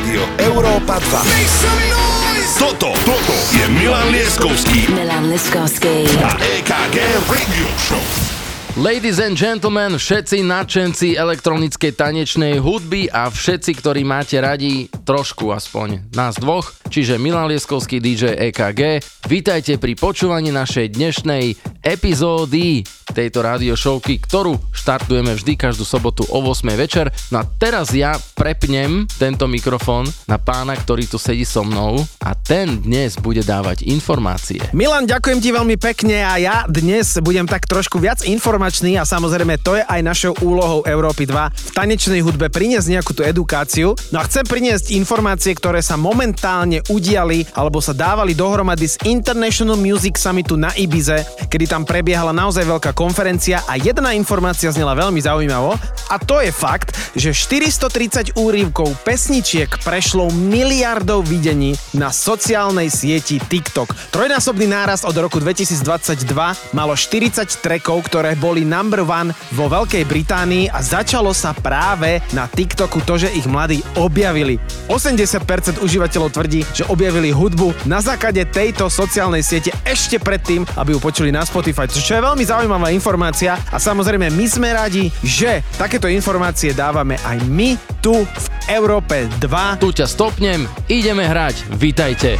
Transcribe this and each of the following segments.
Rádio Európa 2. Toto, toto je Milan Lieskovský Milan Liskovský. a EKG Radio Show. Ladies and gentlemen, všetci nadšenci elektronickej tanečnej hudby a všetci, ktorí máte radi trošku aspoň nás dvoch, čiže Milan Lieskovský DJ EKG, vítajte pri počúvaní našej dnešnej epizódy tejto radio showky, ktorú štartujeme vždy každú sobotu o 8 večer. No a teraz ja prepnem tento mikrofón na pána, ktorý tu sedí so mnou a ten dnes bude dávať informácie. Milan, ďakujem ti veľmi pekne a ja dnes budem tak trošku viac informačný a samozrejme to je aj našou úlohou Európy 2 v tanečnej hudbe priniesť nejakú tú edukáciu. No a chcem priniesť informácie, ktoré sa momentálne udiali alebo sa dávali dohromady z International Music Summitu na Ibize, kedy tam prebiehala naozaj veľká konferencia a jedna informácia znela veľmi zaujímavo a to je fakt, že 430 úrivkov pesničiek prešlo miliardov videní na sociálnej sieti TikTok. Trojnásobný nárast od roku 2022 malo 40 trackov, ktoré boli number one vo Veľkej Británii a začalo sa práve na TikToku to, že ich mladí objavili. 80% užívateľov tvrdí, že objavili hudbu na základe tejto sociálnej siete ešte predtým, aby ju počuli na Spotify, čo je veľmi zaujímavá informácia a samozrejme my sme radi, že takéto informácie dávame aj my tu v Európe 2. Tu ťa stopnem, ideme hrať, vítajte.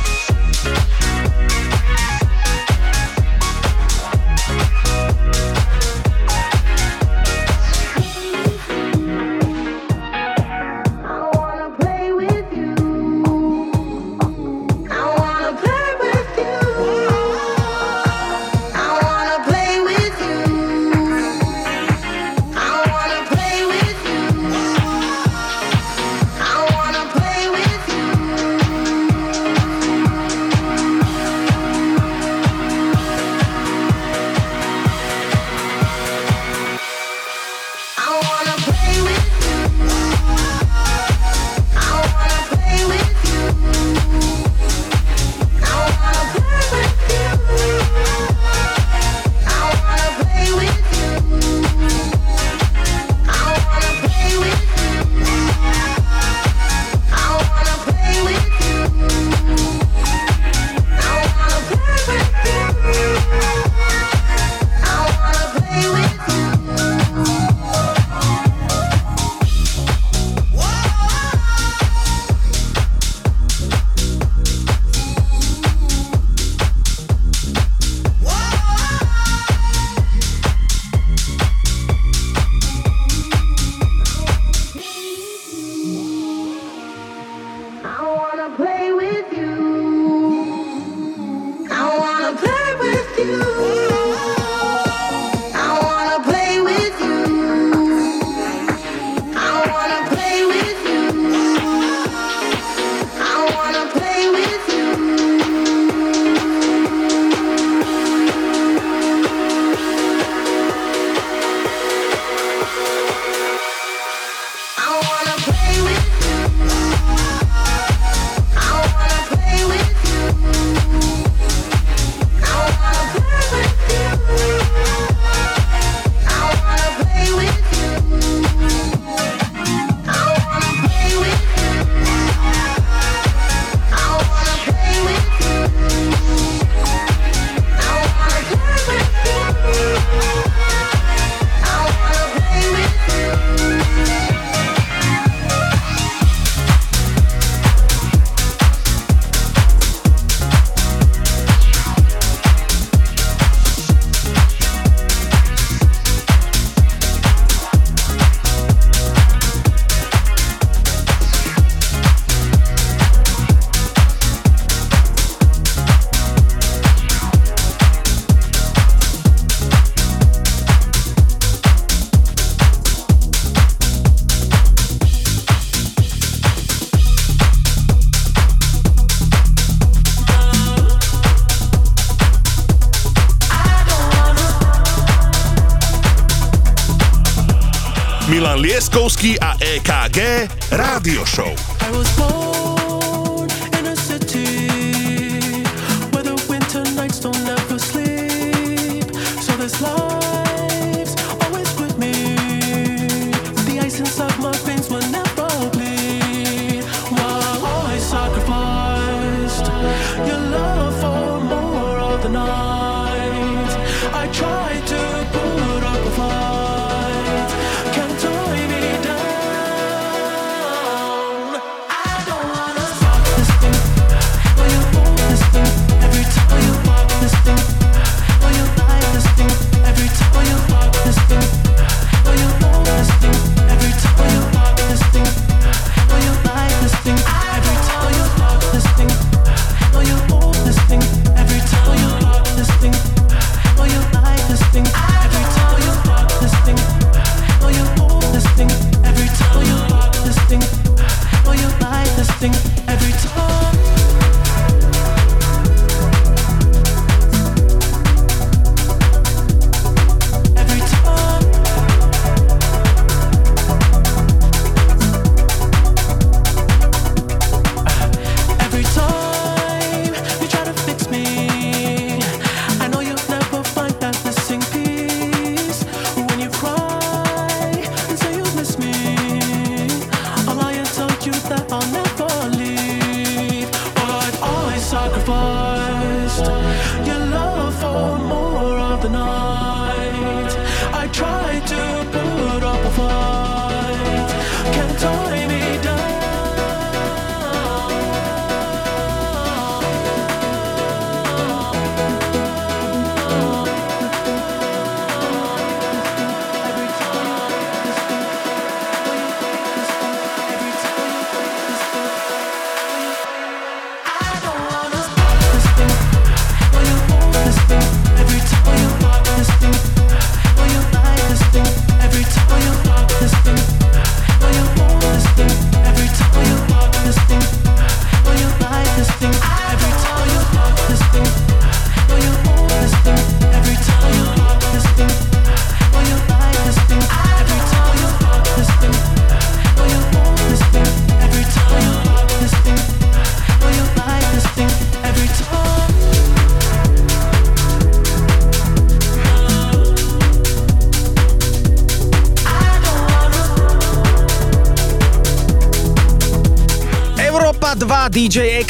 Lieskovský a EKG Rádio Show.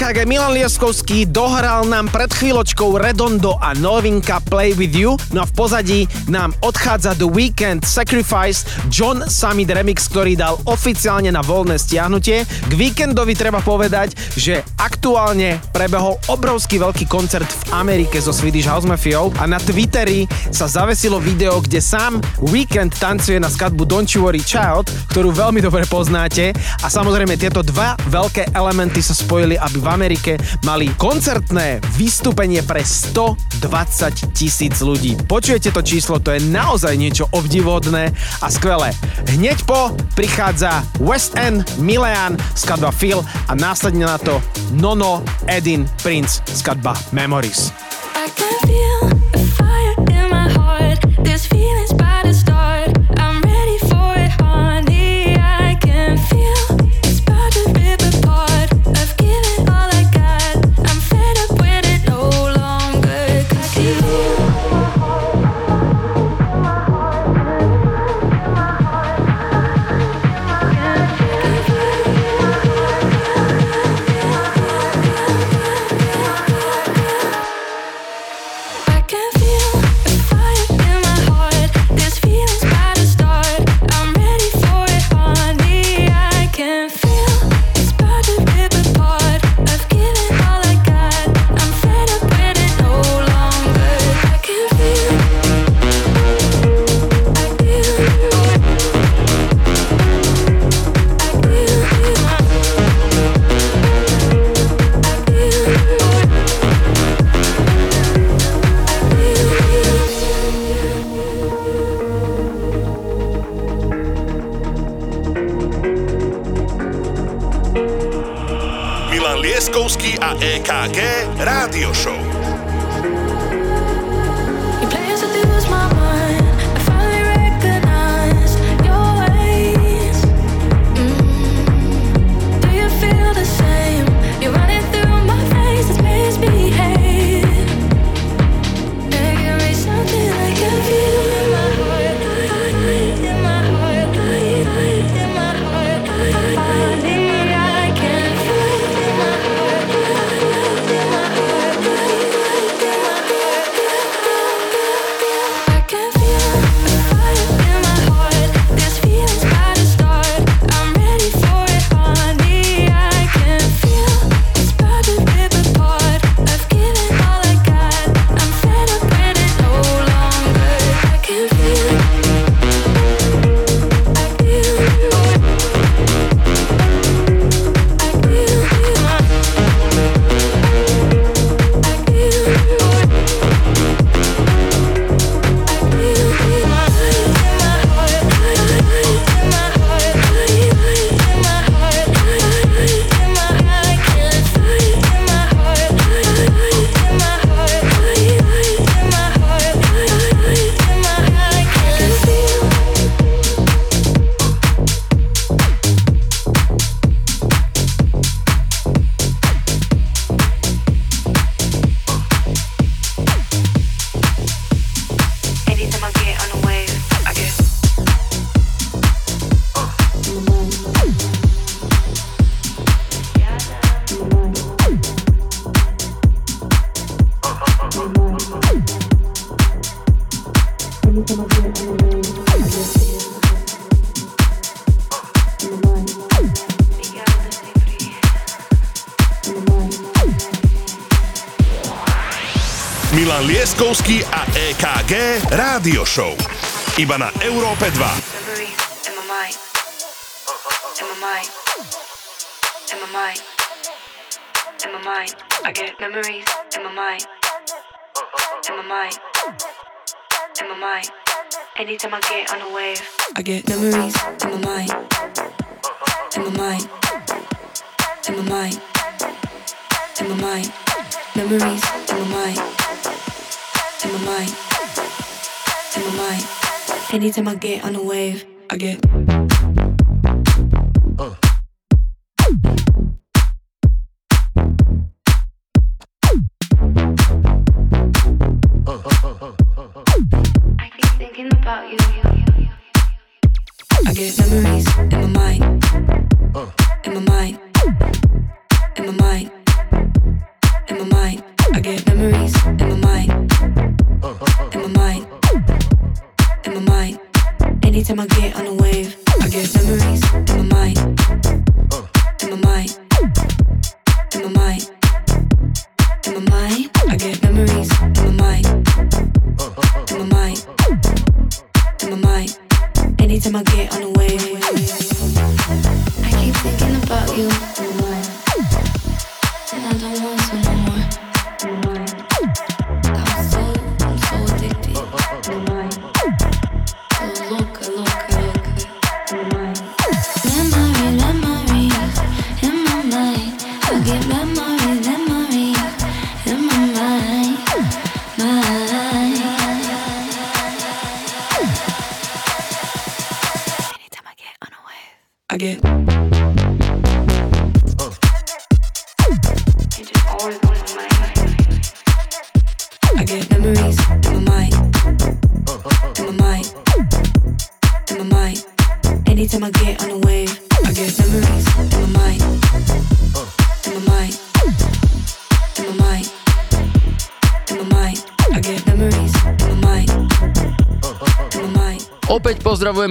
EKG Milan Lieskovský dohral nám pred chvíľočkou Redondo a novinka Play With You, no a v pozadí nám odchádza The Weekend Sacrifice John Summit Remix, ktorý dal oficiálne na voľné stiahnutie. K víkendovi treba povedať, že aktuálne prebehol obrovský veľký koncert v Amerike so Swedish House Mafiou a na Twitteri sa zavesilo video, kde sám Weekend tancuje na skladbu Don't You Worry Child, ktorú veľmi dobre poznáte a samozrejme tieto dva veľké elementy sa spojili, aby Amerike mali koncertné vystúpenie pre 120 tisíc ľudí. Počujete to číslo, to je naozaj niečo obdivodné a skvelé. Hneď po prichádza West End, Milean, skladba Phil a následne na to Nono, Edin, Prince, skladba Memories. I can feel a fire in my heart. This feeling's Milan Lieskovský a EKG Rádio Show. Iba na Európe 2. In my mind, I get memories in my mind. In my mind. Mind. Anytime I get on a wave, I get memories in my mind. In my mind. In my mind. In my mind. Memories in my mind. In my mind. In my mind. Anytime I get on a wave, I get.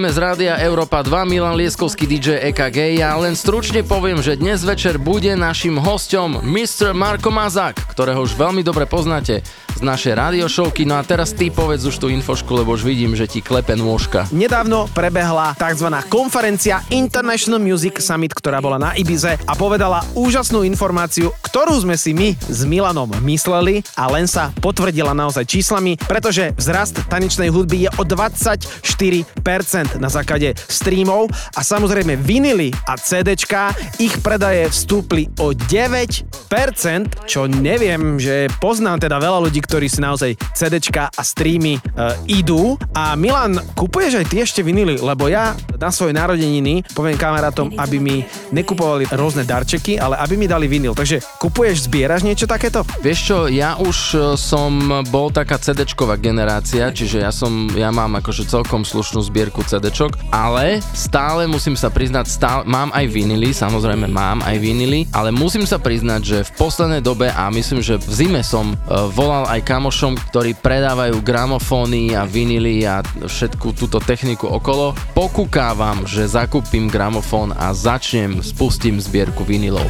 Pozdravujeme z rádia Európa 2, Milan Lieskovský DJ EKG. Ja len stručne poviem, že dnes večer bude našim hosťom Mr. Marko Mazák, ktorého už veľmi dobre poznáte z našej radiošovky. No a teraz ty povedz už tú infošku, lebo už vidím, že ti klepe nôžka. Nedávno prebehla tzv. konferencia International Music Summit, ktorá bola na Ibize a povedala úžasnú informáciu, ktorú sme si my s Milanom mysleli a len sa potvrdila naozaj číslami, pretože vzrast tanečnej hudby je o 24% na základe streamov a samozrejme vinily a CDčka, ich predaje vstúpli o 9%, čo neviem, že poznám teda veľa ľudí, ktorí si naozaj CDčka a streamy e, idú. A Milan, kupuješ aj ty ešte vinily? Lebo ja na svoje narodeniny poviem kamarátom, aby mi nekupovali rôzne darčeky, ale aby mi dali vinyl. Takže kupuješ, zbieraš niečo takéto? Vieš čo, ja už e, som bol taká CD-čková generácia, čiže ja som, ja mám akože celkom slušnú zbierku CD-čok, ale stále musím sa priznať, stále, mám aj vinily, samozrejme mám aj vinily, ale musím sa priznať, že v poslednej dobe a myslím, že v zime som e, volal aj kamošom, ktorí predávajú gramofóny a vinily a všetku túto techniku okolo. Pokúkávam, že zakúpim gramofón a začnem, spustím zbierku vinilov.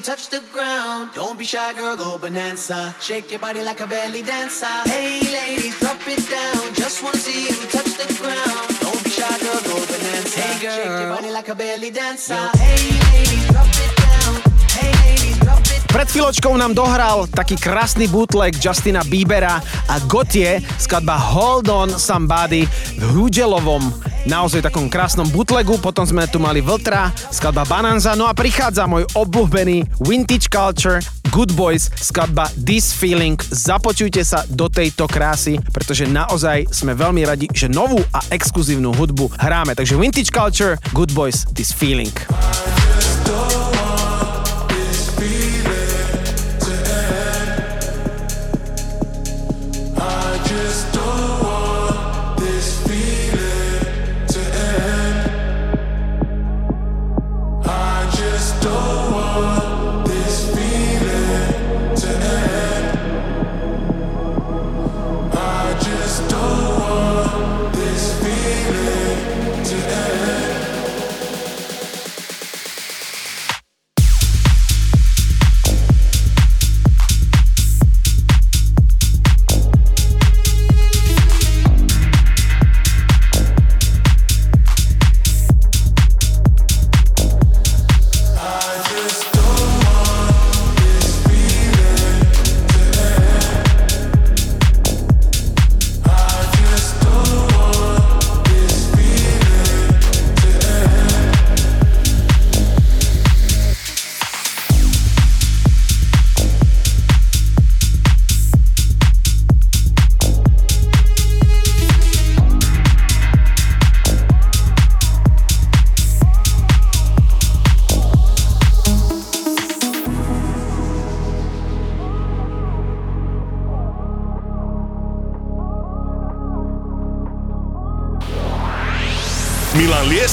touch the ground. Don't be shy, girl, go bonanza. Shake your body like a belly dancer. Hey, ladies, drop it down. Just wanna see you touch the ground. Don't be shy, girl, go bonanza. Hey, girl. Shake your body like a belly dancer. Hey, ladies, drop it down. Hey, ladies. Pred chvíľočkou nám dohral taký krásny bootleg Justina Biebera a Gotie skladba Hold On Somebody v Húdelovom naozaj takom krásnom butlegu, potom sme tu mali Vltra, skladba Bananza, no a prichádza môj obľúbený Vintage Culture Good Boys, skladba This Feeling. Započujte sa do tejto krásy, pretože naozaj sme veľmi radi, že novú a exkluzívnu hudbu hráme. Takže Vintage Culture, Good Boys, This Feeling.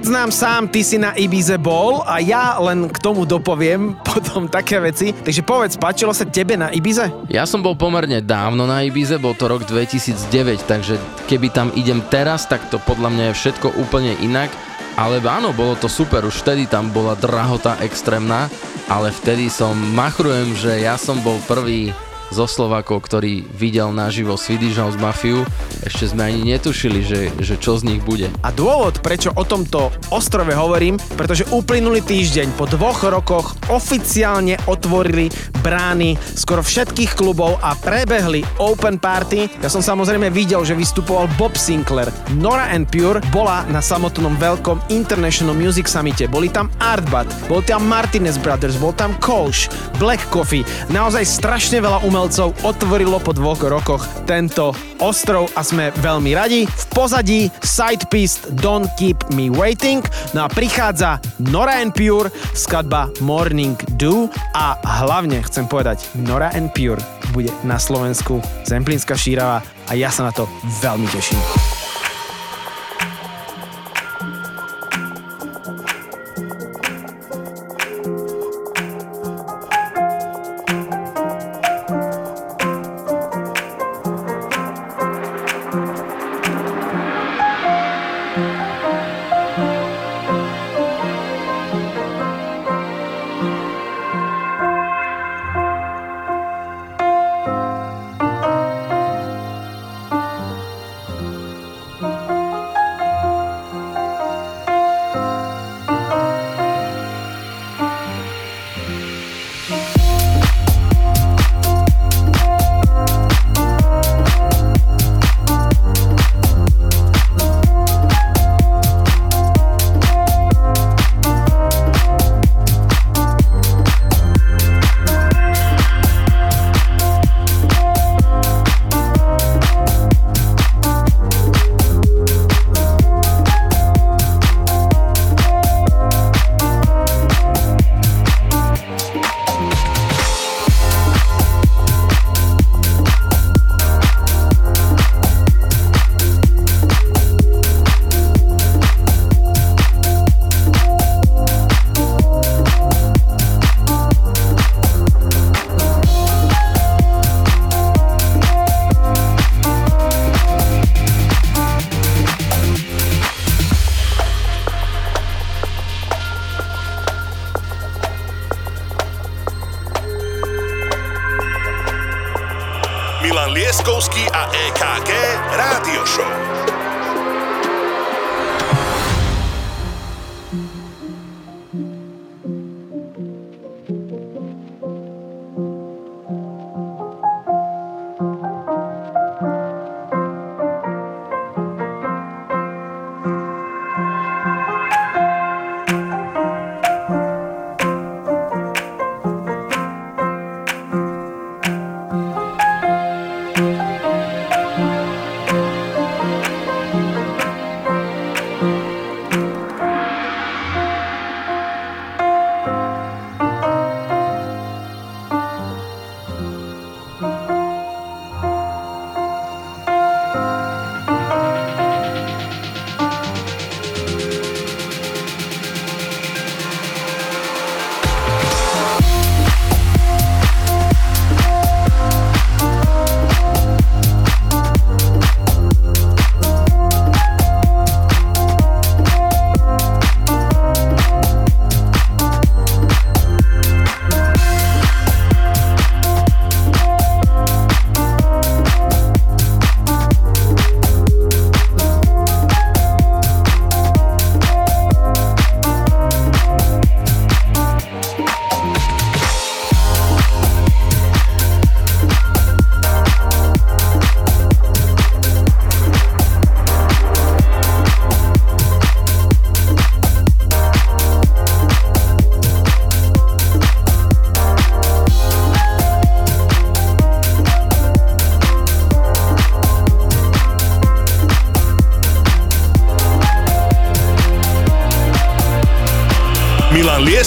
povedz nám sám, ty si na Ibize bol a ja len k tomu dopoviem potom také veci. Takže povedz, páčilo sa tebe na Ibize? Ja som bol pomerne dávno na Ibize, bol to rok 2009, takže keby tam idem teraz, tak to podľa mňa je všetko úplne inak. Ale áno, bolo to super, už vtedy tam bola drahota extrémna, ale vtedy som machrujem, že ja som bol prvý zo Slovákov, ktorý videl naživo Swedish House Mafiu. Ešte sme ani netušili, že, že čo z nich bude. A dôvod, prečo o tomto ostrove hovorím, pretože uplynulý týždeň po dvoch rokoch oficiálne otvorili brány skoro všetkých klubov a prebehli open party. Ja som samozrejme videl, že vystupoval Bob Sinclair. Nora and Pure bola na samotnom veľkom International Music Summite. Boli tam Artbat, bol tam Martinez Brothers, bol tam Kolsch, Black Coffee. Naozaj strašne veľa umelcov otvorilo po dvoch rokoch tento ostrov a sme veľmi radi. V pozadí side piece Don't Keep Me Waiting. No a prichádza Nora and Pure, skladba Morning Dew a hlavne chcem povedať, Nora and Pure bude na Slovensku Zemplínska šírava a ja sa na to veľmi teším.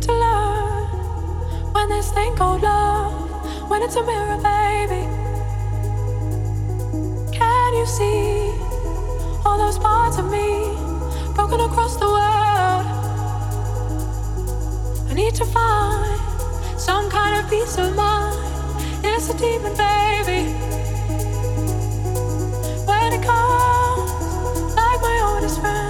Need to learn when this thing called love, when it's a mirror, baby. Can you see all those parts of me broken across the world? I need to find some kind of peace of mind. It's a demon, baby. When it comes, like my oldest friend,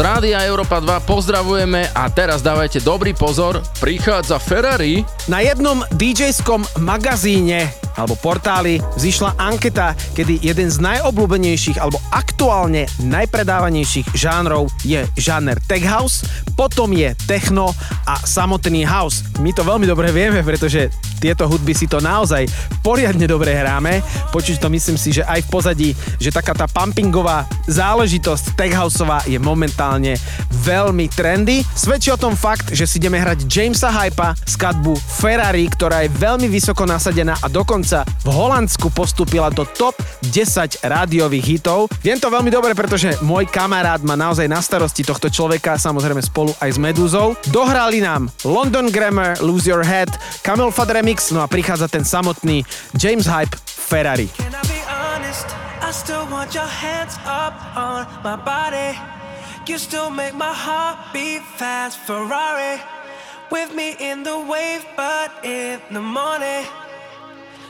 Rádia Európa 2 pozdravujeme a teraz dávajte dobrý pozor, prichádza Ferrari. Na jednom DJ-skom magazíne alebo portáli zišla anketa, kedy jeden z najobľúbenejších alebo aktuálne najpredávanejších žánrov je žáner tech house, potom je techno a samotný house. My to veľmi dobre vieme, pretože tieto hudby si to naozaj poriadne dobre hráme. Počuť to myslím si, že aj v pozadí, že taká tá pumpingová záležitosť tech houseová je momentálne veľmi trendy. Svedčí o tom fakt, že si ideme hrať Jamesa Hypa, skladbu Ferrari, ktorá je veľmi vysoko nasadená a dokonca v Holandsku postúpila do top 10 rádiových hitov. Viem to veľmi dobre, pretože môj kamarát má naozaj na starosti tohto človeka, samozrejme spolu aj s Medúzou. Dohrali nám London Grammar, Lose Your Head, Camel Fat Remix, no a prichádza ten samotný James Hype Ferrari. You still make my heart beat fast. Ferrari with me in the wave, but in the morning.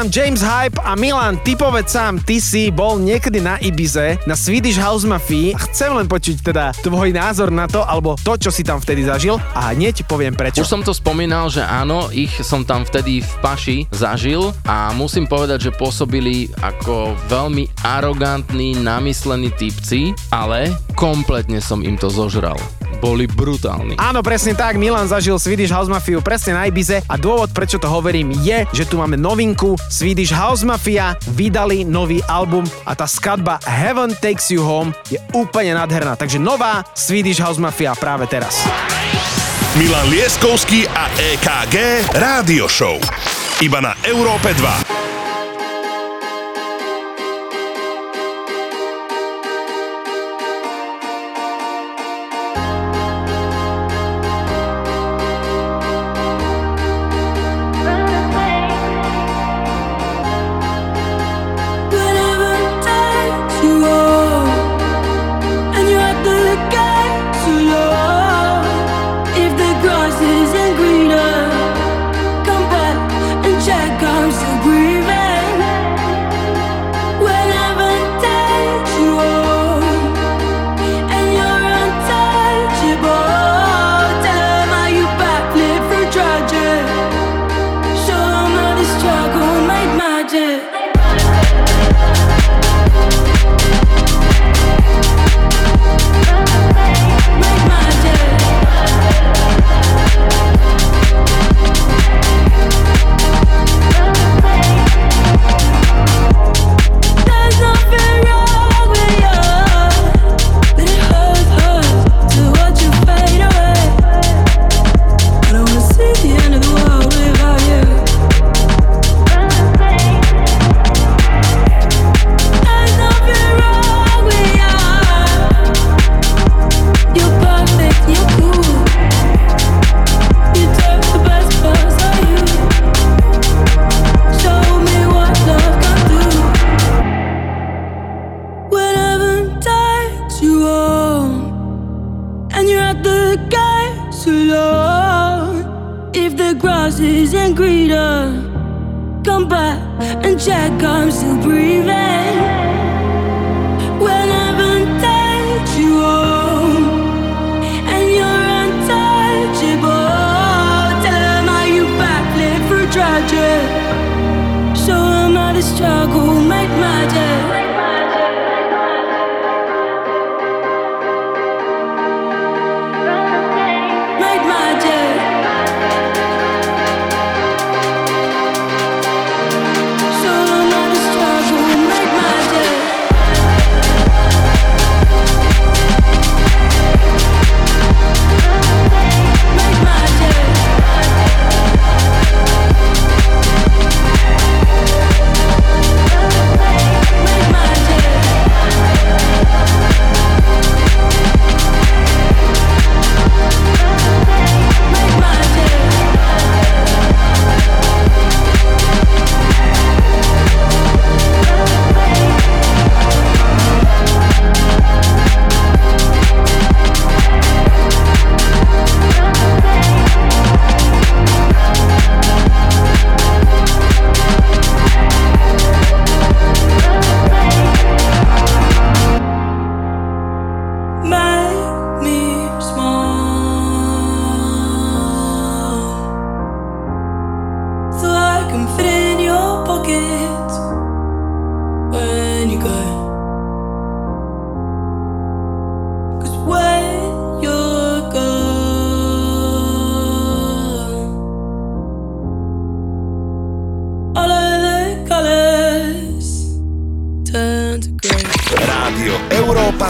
nám James Hype a Milan, ty povedz sám, ty si bol niekedy na Ibize, na Swedish House Mafii a chcem len počuť teda tvoj názor na to, alebo to, čo si tam vtedy zažil a hneď poviem prečo. Už som to spomínal, že áno, ich som tam vtedy v Paši zažil a musím povedať, že pôsobili ako veľmi arogantní, namyslení typci, ale kompletne som im to zožral. Boli brutálni. Áno, presne tak, Milan zažil Swedish House Mafia presne na Ibize a dôvod, prečo to hovorím, je, že tu máme novinku. Swedish House Mafia vydali nový album a tá skladba Heaven Takes You Home je úplne nádherná. Takže nová Swedish House Mafia práve teraz. Milan Lieskovský a EKG Rádio Show. Iba na Európe 2.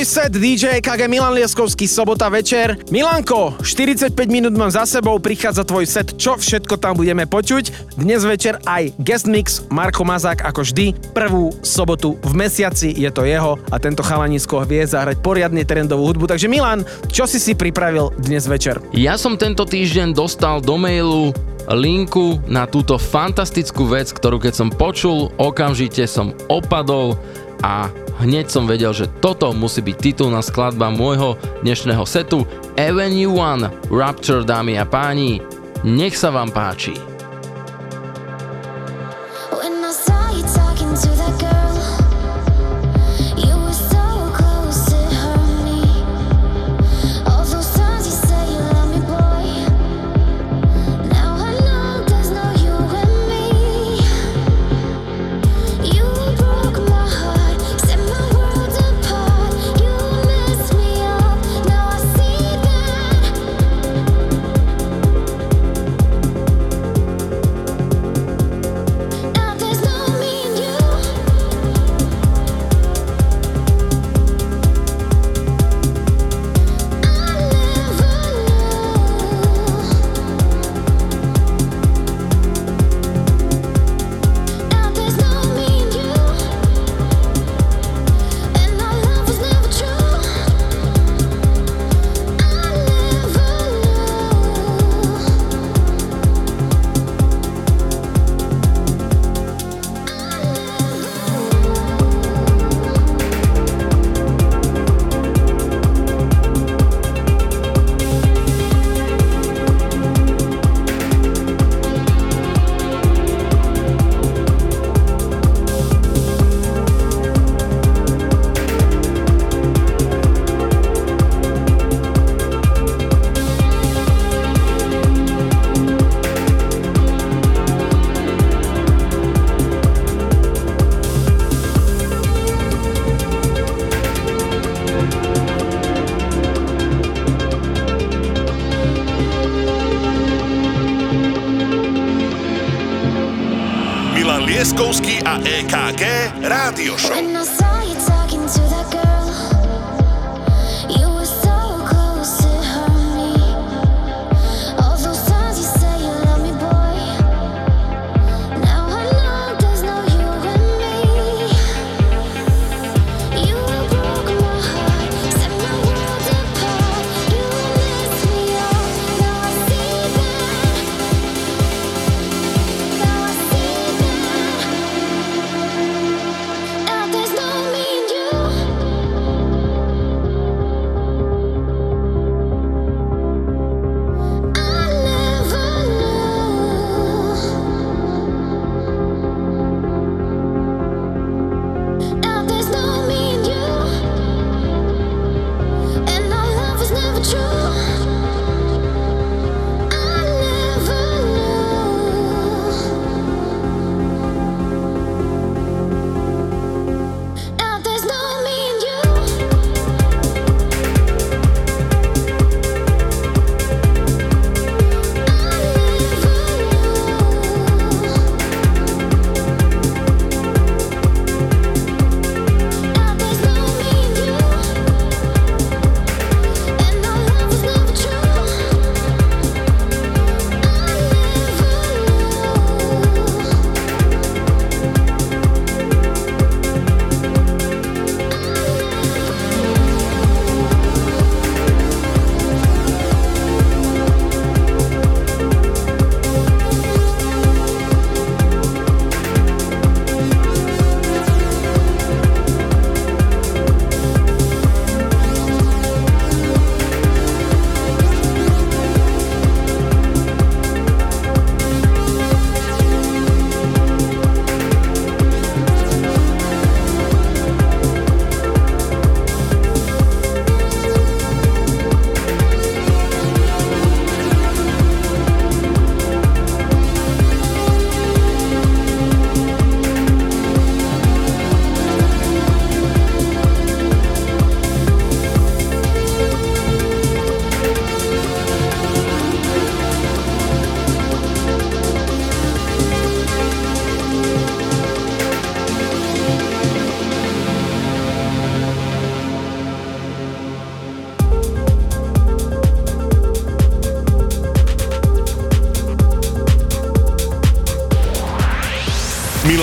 Môj set DJ KG Milan Lieskovský sobota večer. Milanko, 45 minút mám za sebou, prichádza tvoj set, čo všetko tam budeme počuť. Dnes večer aj guest mix Marko Mazák ako vždy. Prvú sobotu v mesiaci je to jeho a tento chalanisko vie zahrať poriadne trendovú hudbu. Takže Milan, čo si si pripravil dnes večer? Ja som tento týždeň dostal do mailu linku na túto fantastickú vec, ktorú keď som počul, okamžite som opadol a hneď som vedel, že toto musí byť titulná skladba môjho dnešného setu Avenue One Rapture, dámy a páni. Nech sa vám páči.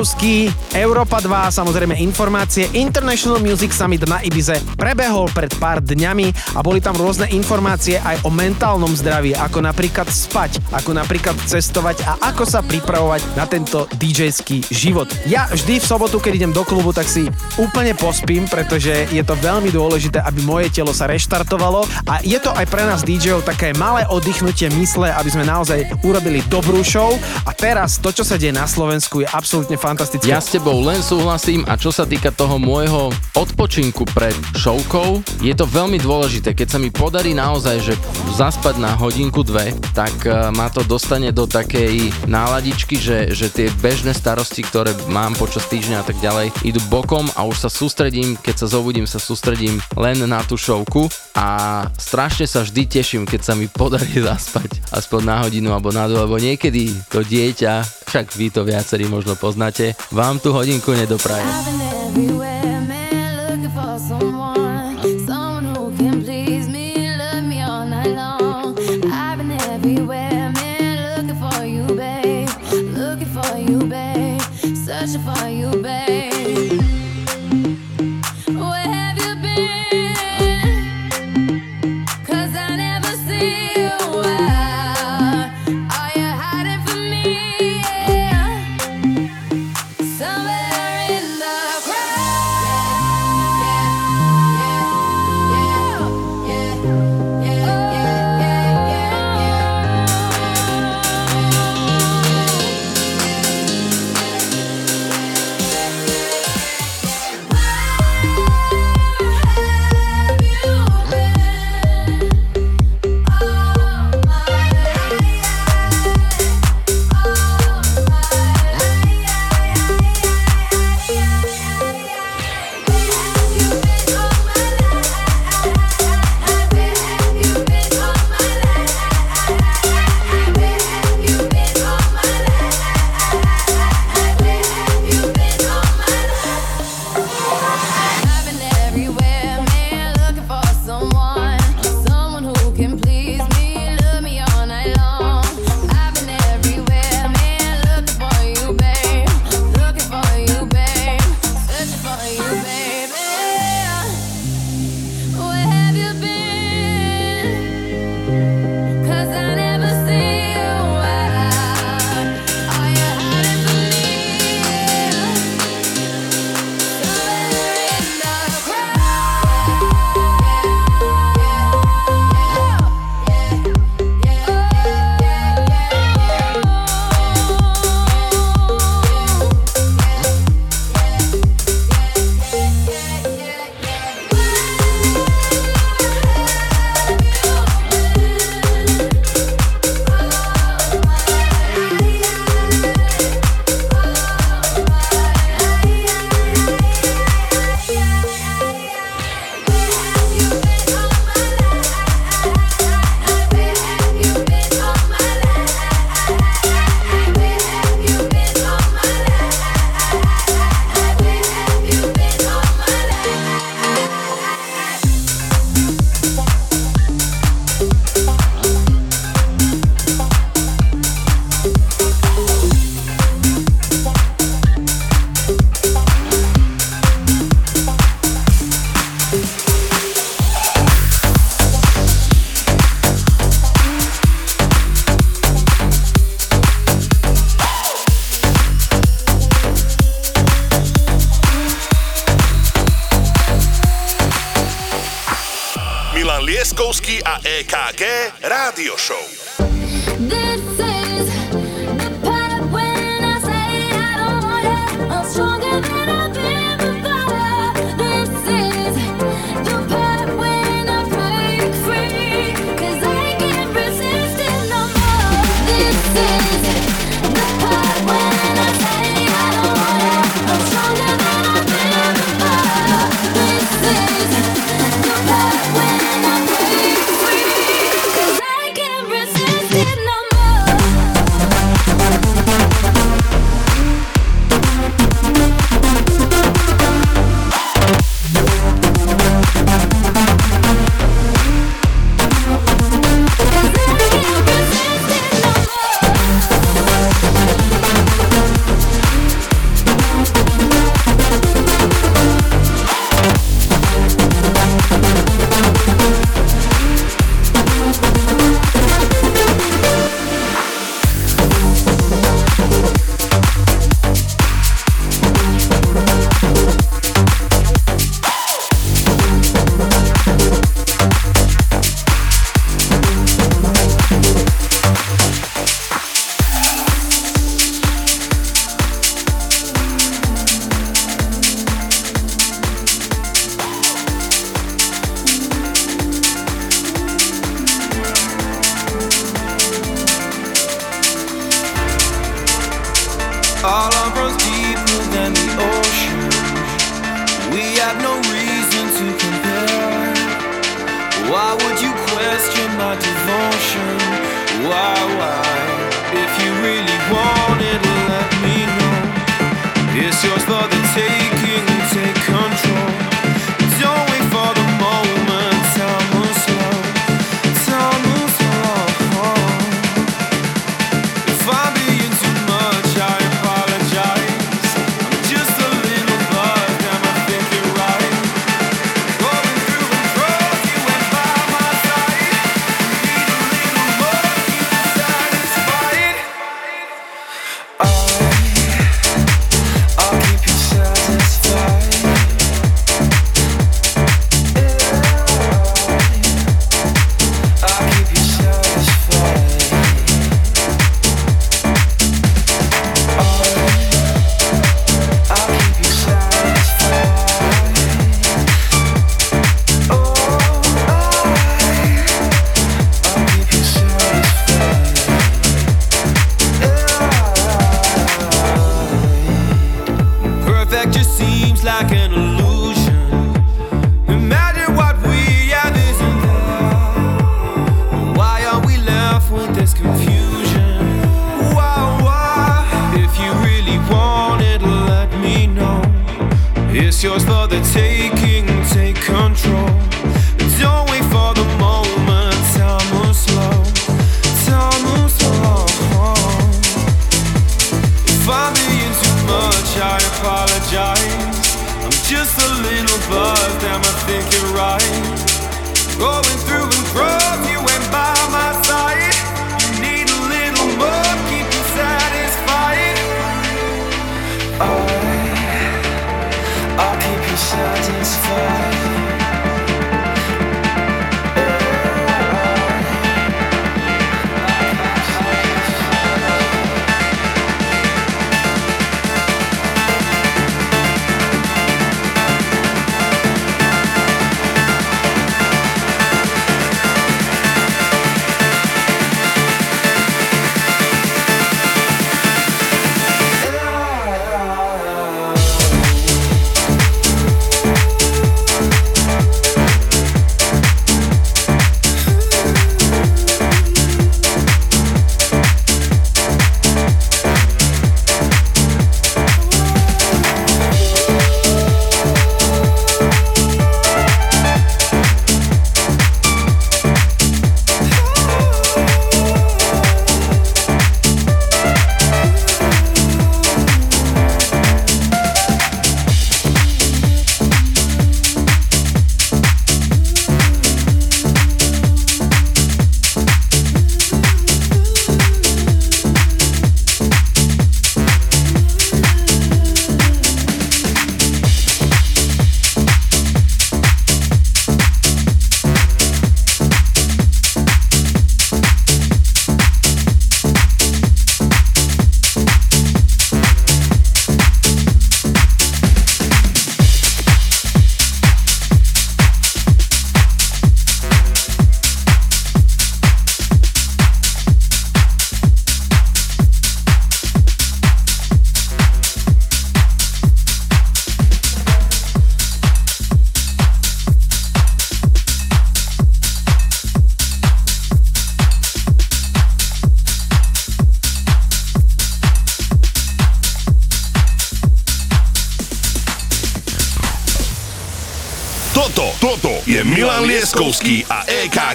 Milan Lieskovský, Európa 2, samozrejme informácie. International Music Summit na Ibize prebehol pred pár dňami a boli tam rôzne informácie aj o mentálnom zdraví, ako napríklad spať, ako napríklad cestovať a ako sa pripravovať na tento DJ-ský život. Ja vždy v sobotu, keď idem do klubu, tak si úplne pospím, pretože je to veľmi dôležité, aby moje telo sa reštartovalo a je to aj pre nás DJ-ov také malé oddychnutie mysle, aby sme naozaj urobili dobrú show a teraz to, čo sa deje na Slovensku je absolútne fantastické. Ja tebou len súhlasím a čo sa týka toho môjho odpočinku pred showkou, je to veľmi dôležité. Keď sa mi podarí naozaj, že zaspať na hodinku dve, tak eh, ma to dostane do takej náladičky, že, že tie bežné starosti, ktoré mám počas týždňa a tak ďalej, idú bokom a už sa sústredím, keď sa zobudím, sa sústredím len na tú showku a strašne sa vždy teším, keď sa mi podarí zaspať aspoň na hodinu alebo na dve, lebo niekedy to dieťa, však vy to viacerí možno poznáte, vám tú hodinku nedopraje.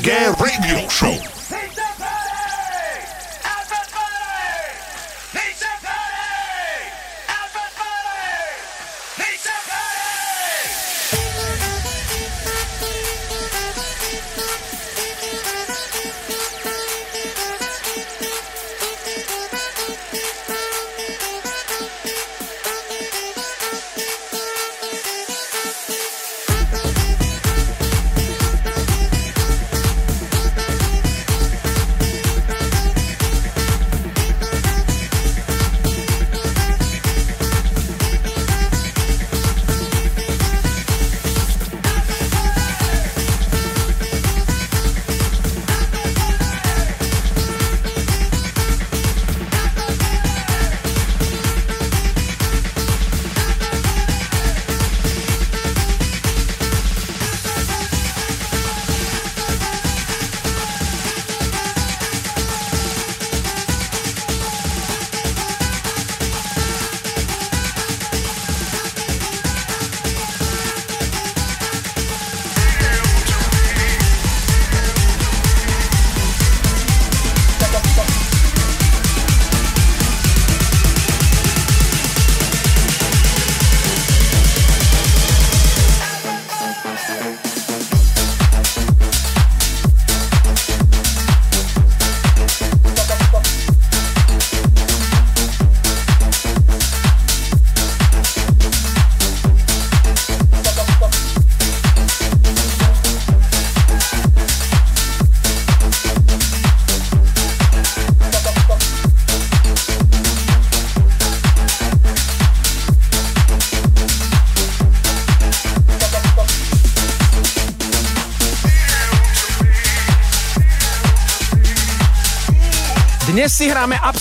EKG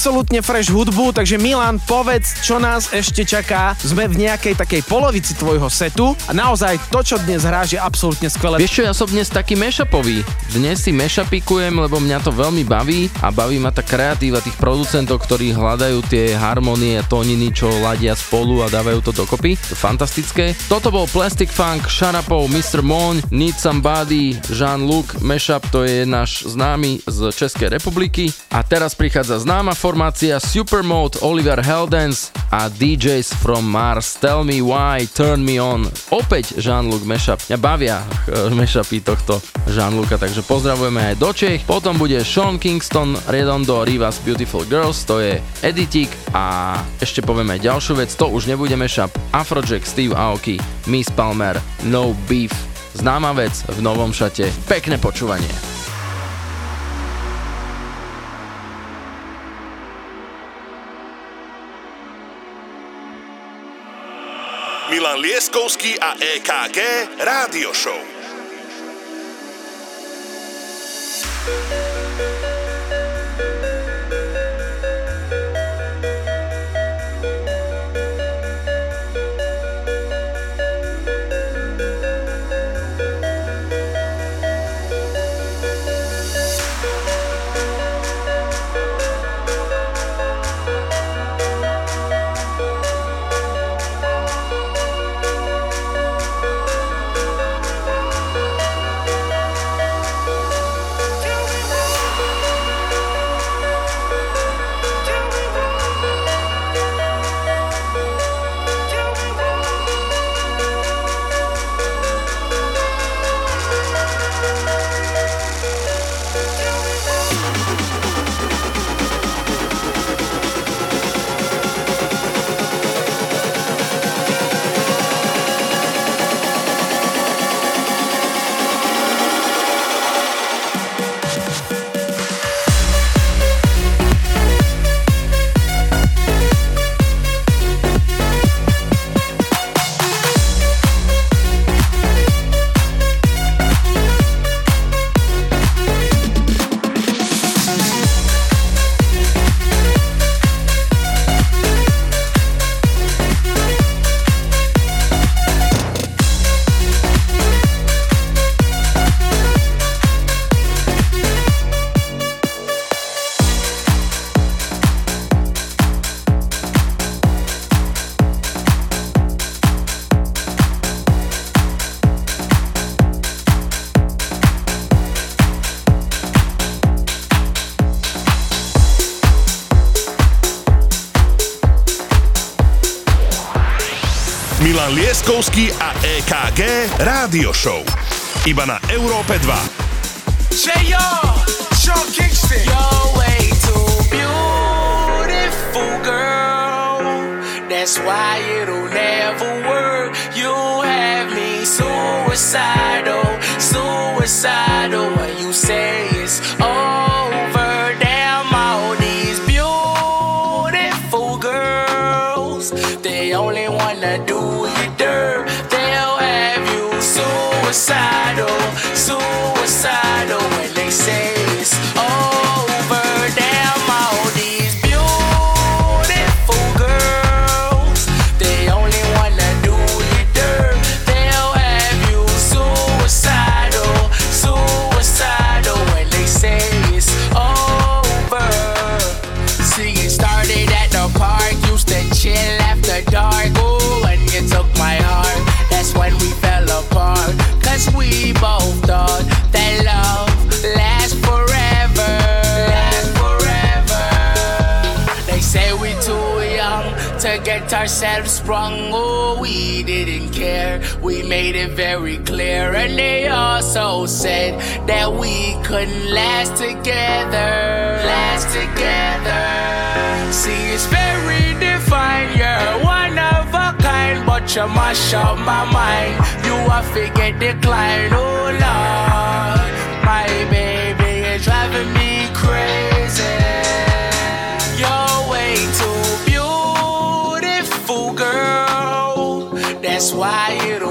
absolútne fresh hudbu, takže Milan, povedz, čo nás ešte čaká. Sme v nejakej takej polovici tvojho setu a naozaj to, čo dnes hráš, je absolútne skvelé. Vieš čo, ja som dnes taký mashupový. Dnes si mashupikujem, lebo mňa to veľmi baví a baví ma tá kreatíva tých producentov, ktorí hľadajú tie harmonie, tóniny, čo ladia spolu a dávajú to dokopy. To fantastické. Toto bol Plastic Funk, Sharapov, Mr. Moon, Need Somebody, Jean-Luc, mashup, to je náš známy z Českej republiky. A teraz prichádza známa formácia Supermode, Oliver Heldens a DJs from Mars. Tell me why, turn me on. Opäť Jean-Luc mashup. Mňa bavia eh, mashupy tohto Jean-Luca, takže pozdravujeme aj do Čech. Potom bude Sean Kingston, Redondo, Rivas Beautiful Girls, to je Editik a ešte povieme ďalšiu vec, to už nebude mashup. Afrojack, Steve Aoki, Miss Palmer, No Beef. Známa vec v novom šate. Pekné počúvanie. Milan Lieskovský a EKG Rádio Show. Liptovský a EKG Rádio Show. Iba na Európe 2. Že jo! ourselves sprung, oh, we didn't care. We made it very clear, and they also said that we couldn't last together. Last together. See, it's very defined, you're one of a kind, but you mash up my mind. You are figure decline, oh Lord. My baby is driving me crazy. That's why you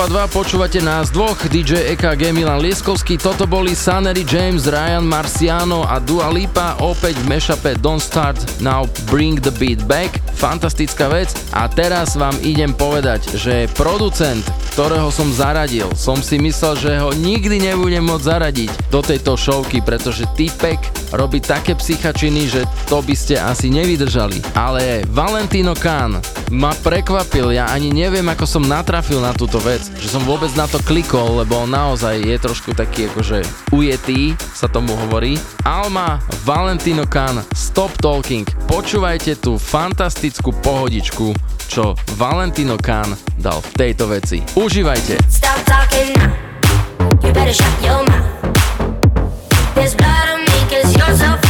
Európa 2 počúvate nás dvoch, DJ EKG Milan Lieskovský, toto boli Sanery James, Ryan Marciano a Dua Lipa, opäť v mashupe Don't Start Now Bring the Beat Back, fantastická vec a teraz vám idem povedať, že producent, ktorého som zaradil, som si myslel, že ho nikdy nebudem môcť zaradiť do tejto showky, pretože typek robí také psychačiny, že to by ste asi nevydržali. Ale Valentino Khan ma prekvapil, ja ani neviem, ako som natrafil na túto vec, že som vôbec na to klikol, lebo on naozaj je trošku taký akože ujetý, sa tomu hovorí. Alma, Valentino Khan, Stop Talking. Počúvajte tú fantastickú pohodičku, čo Valentino Khan dal v tejto veci. Užívajte. Stop talking. You better shut your mouth. There's blood on me 'cause you're so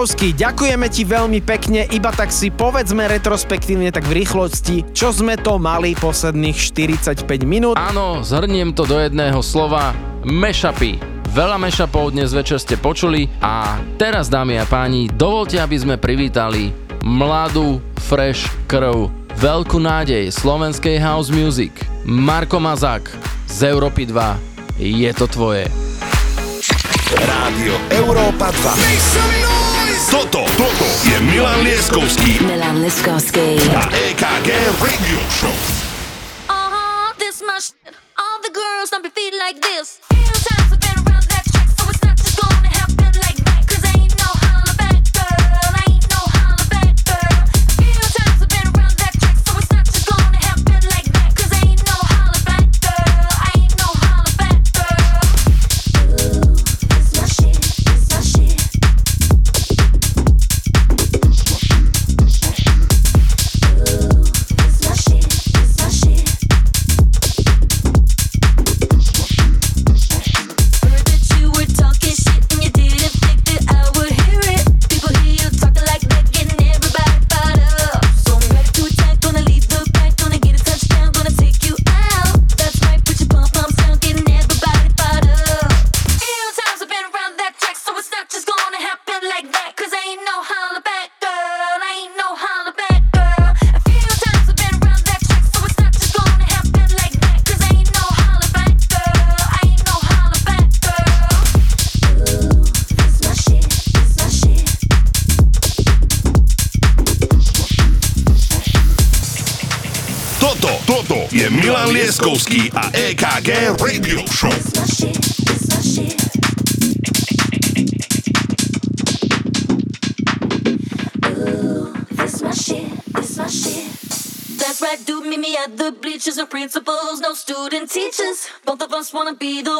Machovský, ďakujeme ti veľmi pekne, iba tak si povedzme retrospektívne tak v rýchlosti, čo sme to mali posledných 45 minút. Áno, zhrniem to do jedného slova, mešapy. Veľa mešapov dnes večer ste počuli a teraz, dámy a páni, dovolte, aby sme privítali mladú, fresh krv, veľkú nádej slovenskej house music. Marko Mazák z Európy 2. Je to tvoje. Rádio Európa 2. Toto, Toto je Milan Lieskovský. Milan Lieskovský. A EKG Radio Show. Uh-huh, this much. All the girls don't be feeling like this. teachers. Both of us wanna be the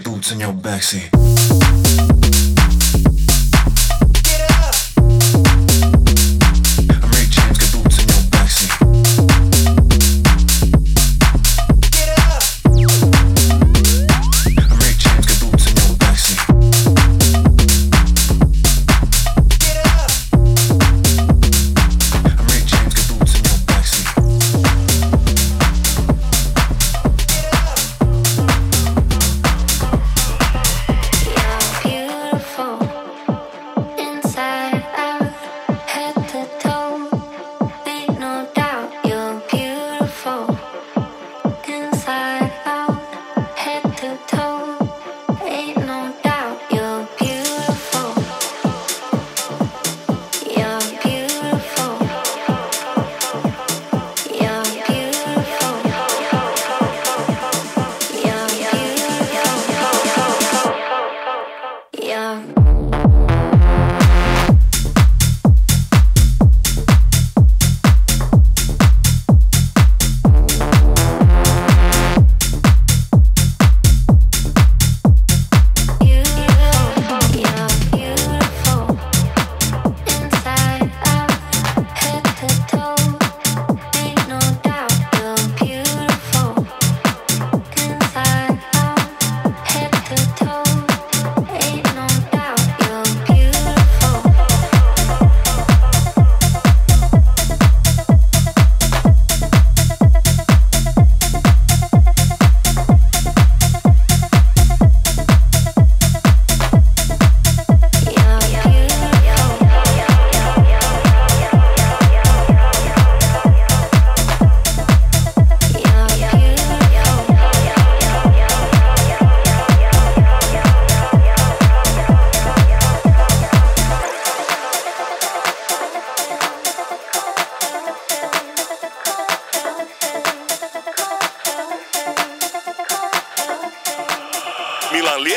boots in your backseat.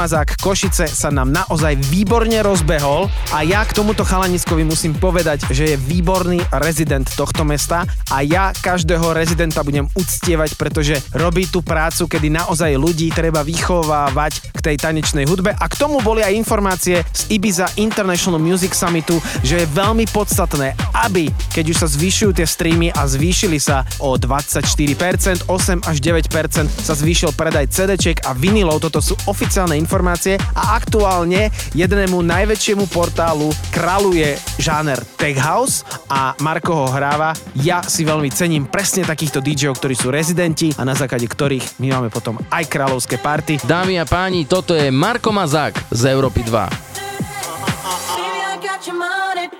Marko Mazák Košice sa nám naozaj výborne rozbehol a ja k tomuto chalaniskovi musím povedať, že je výborný rezident tohto mesta a ja každého rezidenta budem uctievať, pretože robí tú prácu, kedy naozaj ľudí treba vychovávať k tej tanečnej hudbe. A k tomu boli aj informácie z Ibiza International Music Summitu, že je veľmi podstatné, aby keď už sa zvyšujú tie streamy a zvýšili sa o 24%, 8 až 9% sa zvýšil predaj CDček a vinilov, toto sú oficiálne informácie a aktuálne jednému najväčšiemu portálu kraluje žáner Tech House a Marko ho hráva. Ja si veľmi cením presne takýchto DJov, ktorí sú rezidenti a na základe ktorých my máme potom aj kráľovské party. Dámy a páni, toto je Marko Mazák z Európy 2. Baby, I got your money.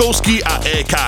Milan Lieskovský a EKG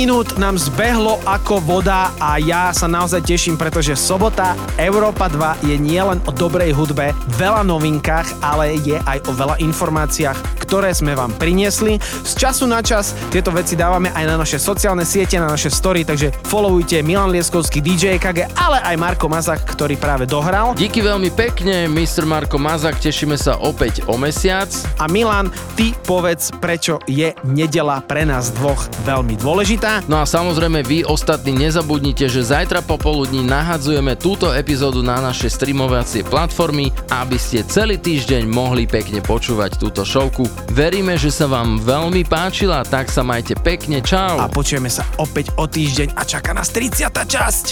minút nám zbehlo ako voda a ja sa naozaj teším, pretože sobota Európa 2 je nielen o dobrej hudbe, veľa novinkách, ale je aj o veľa informáciách, ktoré sme vám priniesli. Z času na čas tieto veci dávame aj na naše sociálne siete, na naše story, takže followujte Milan Lieskovský DJ KG, ale aj Marko Mazak, ktorý práve dohral. Díky veľmi pekne, Mr. Marko Mazak, tešíme sa opäť o mesiac. A Milan, ty povedz, prečo je nedela pre nás dvoch veľmi dôležitá. No a samozrejme vy ostatní nezabudnite, že zajtra popoludní nahadzujeme túto epizódu na naše streamovacie platformy, aby ste celý týždeň mohli pekne počúvať túto šovku. Veríme, že sa vám veľmi páčila, tak sa majte pekne, čau. A počujeme sa opäť o týždeň a čaká nás 30. časť.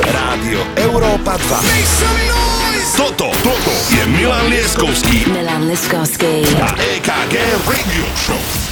Rádio Európa 2. Toto, toto je Milan Lieskovský Milan Liskovský. a EKG Radio Show.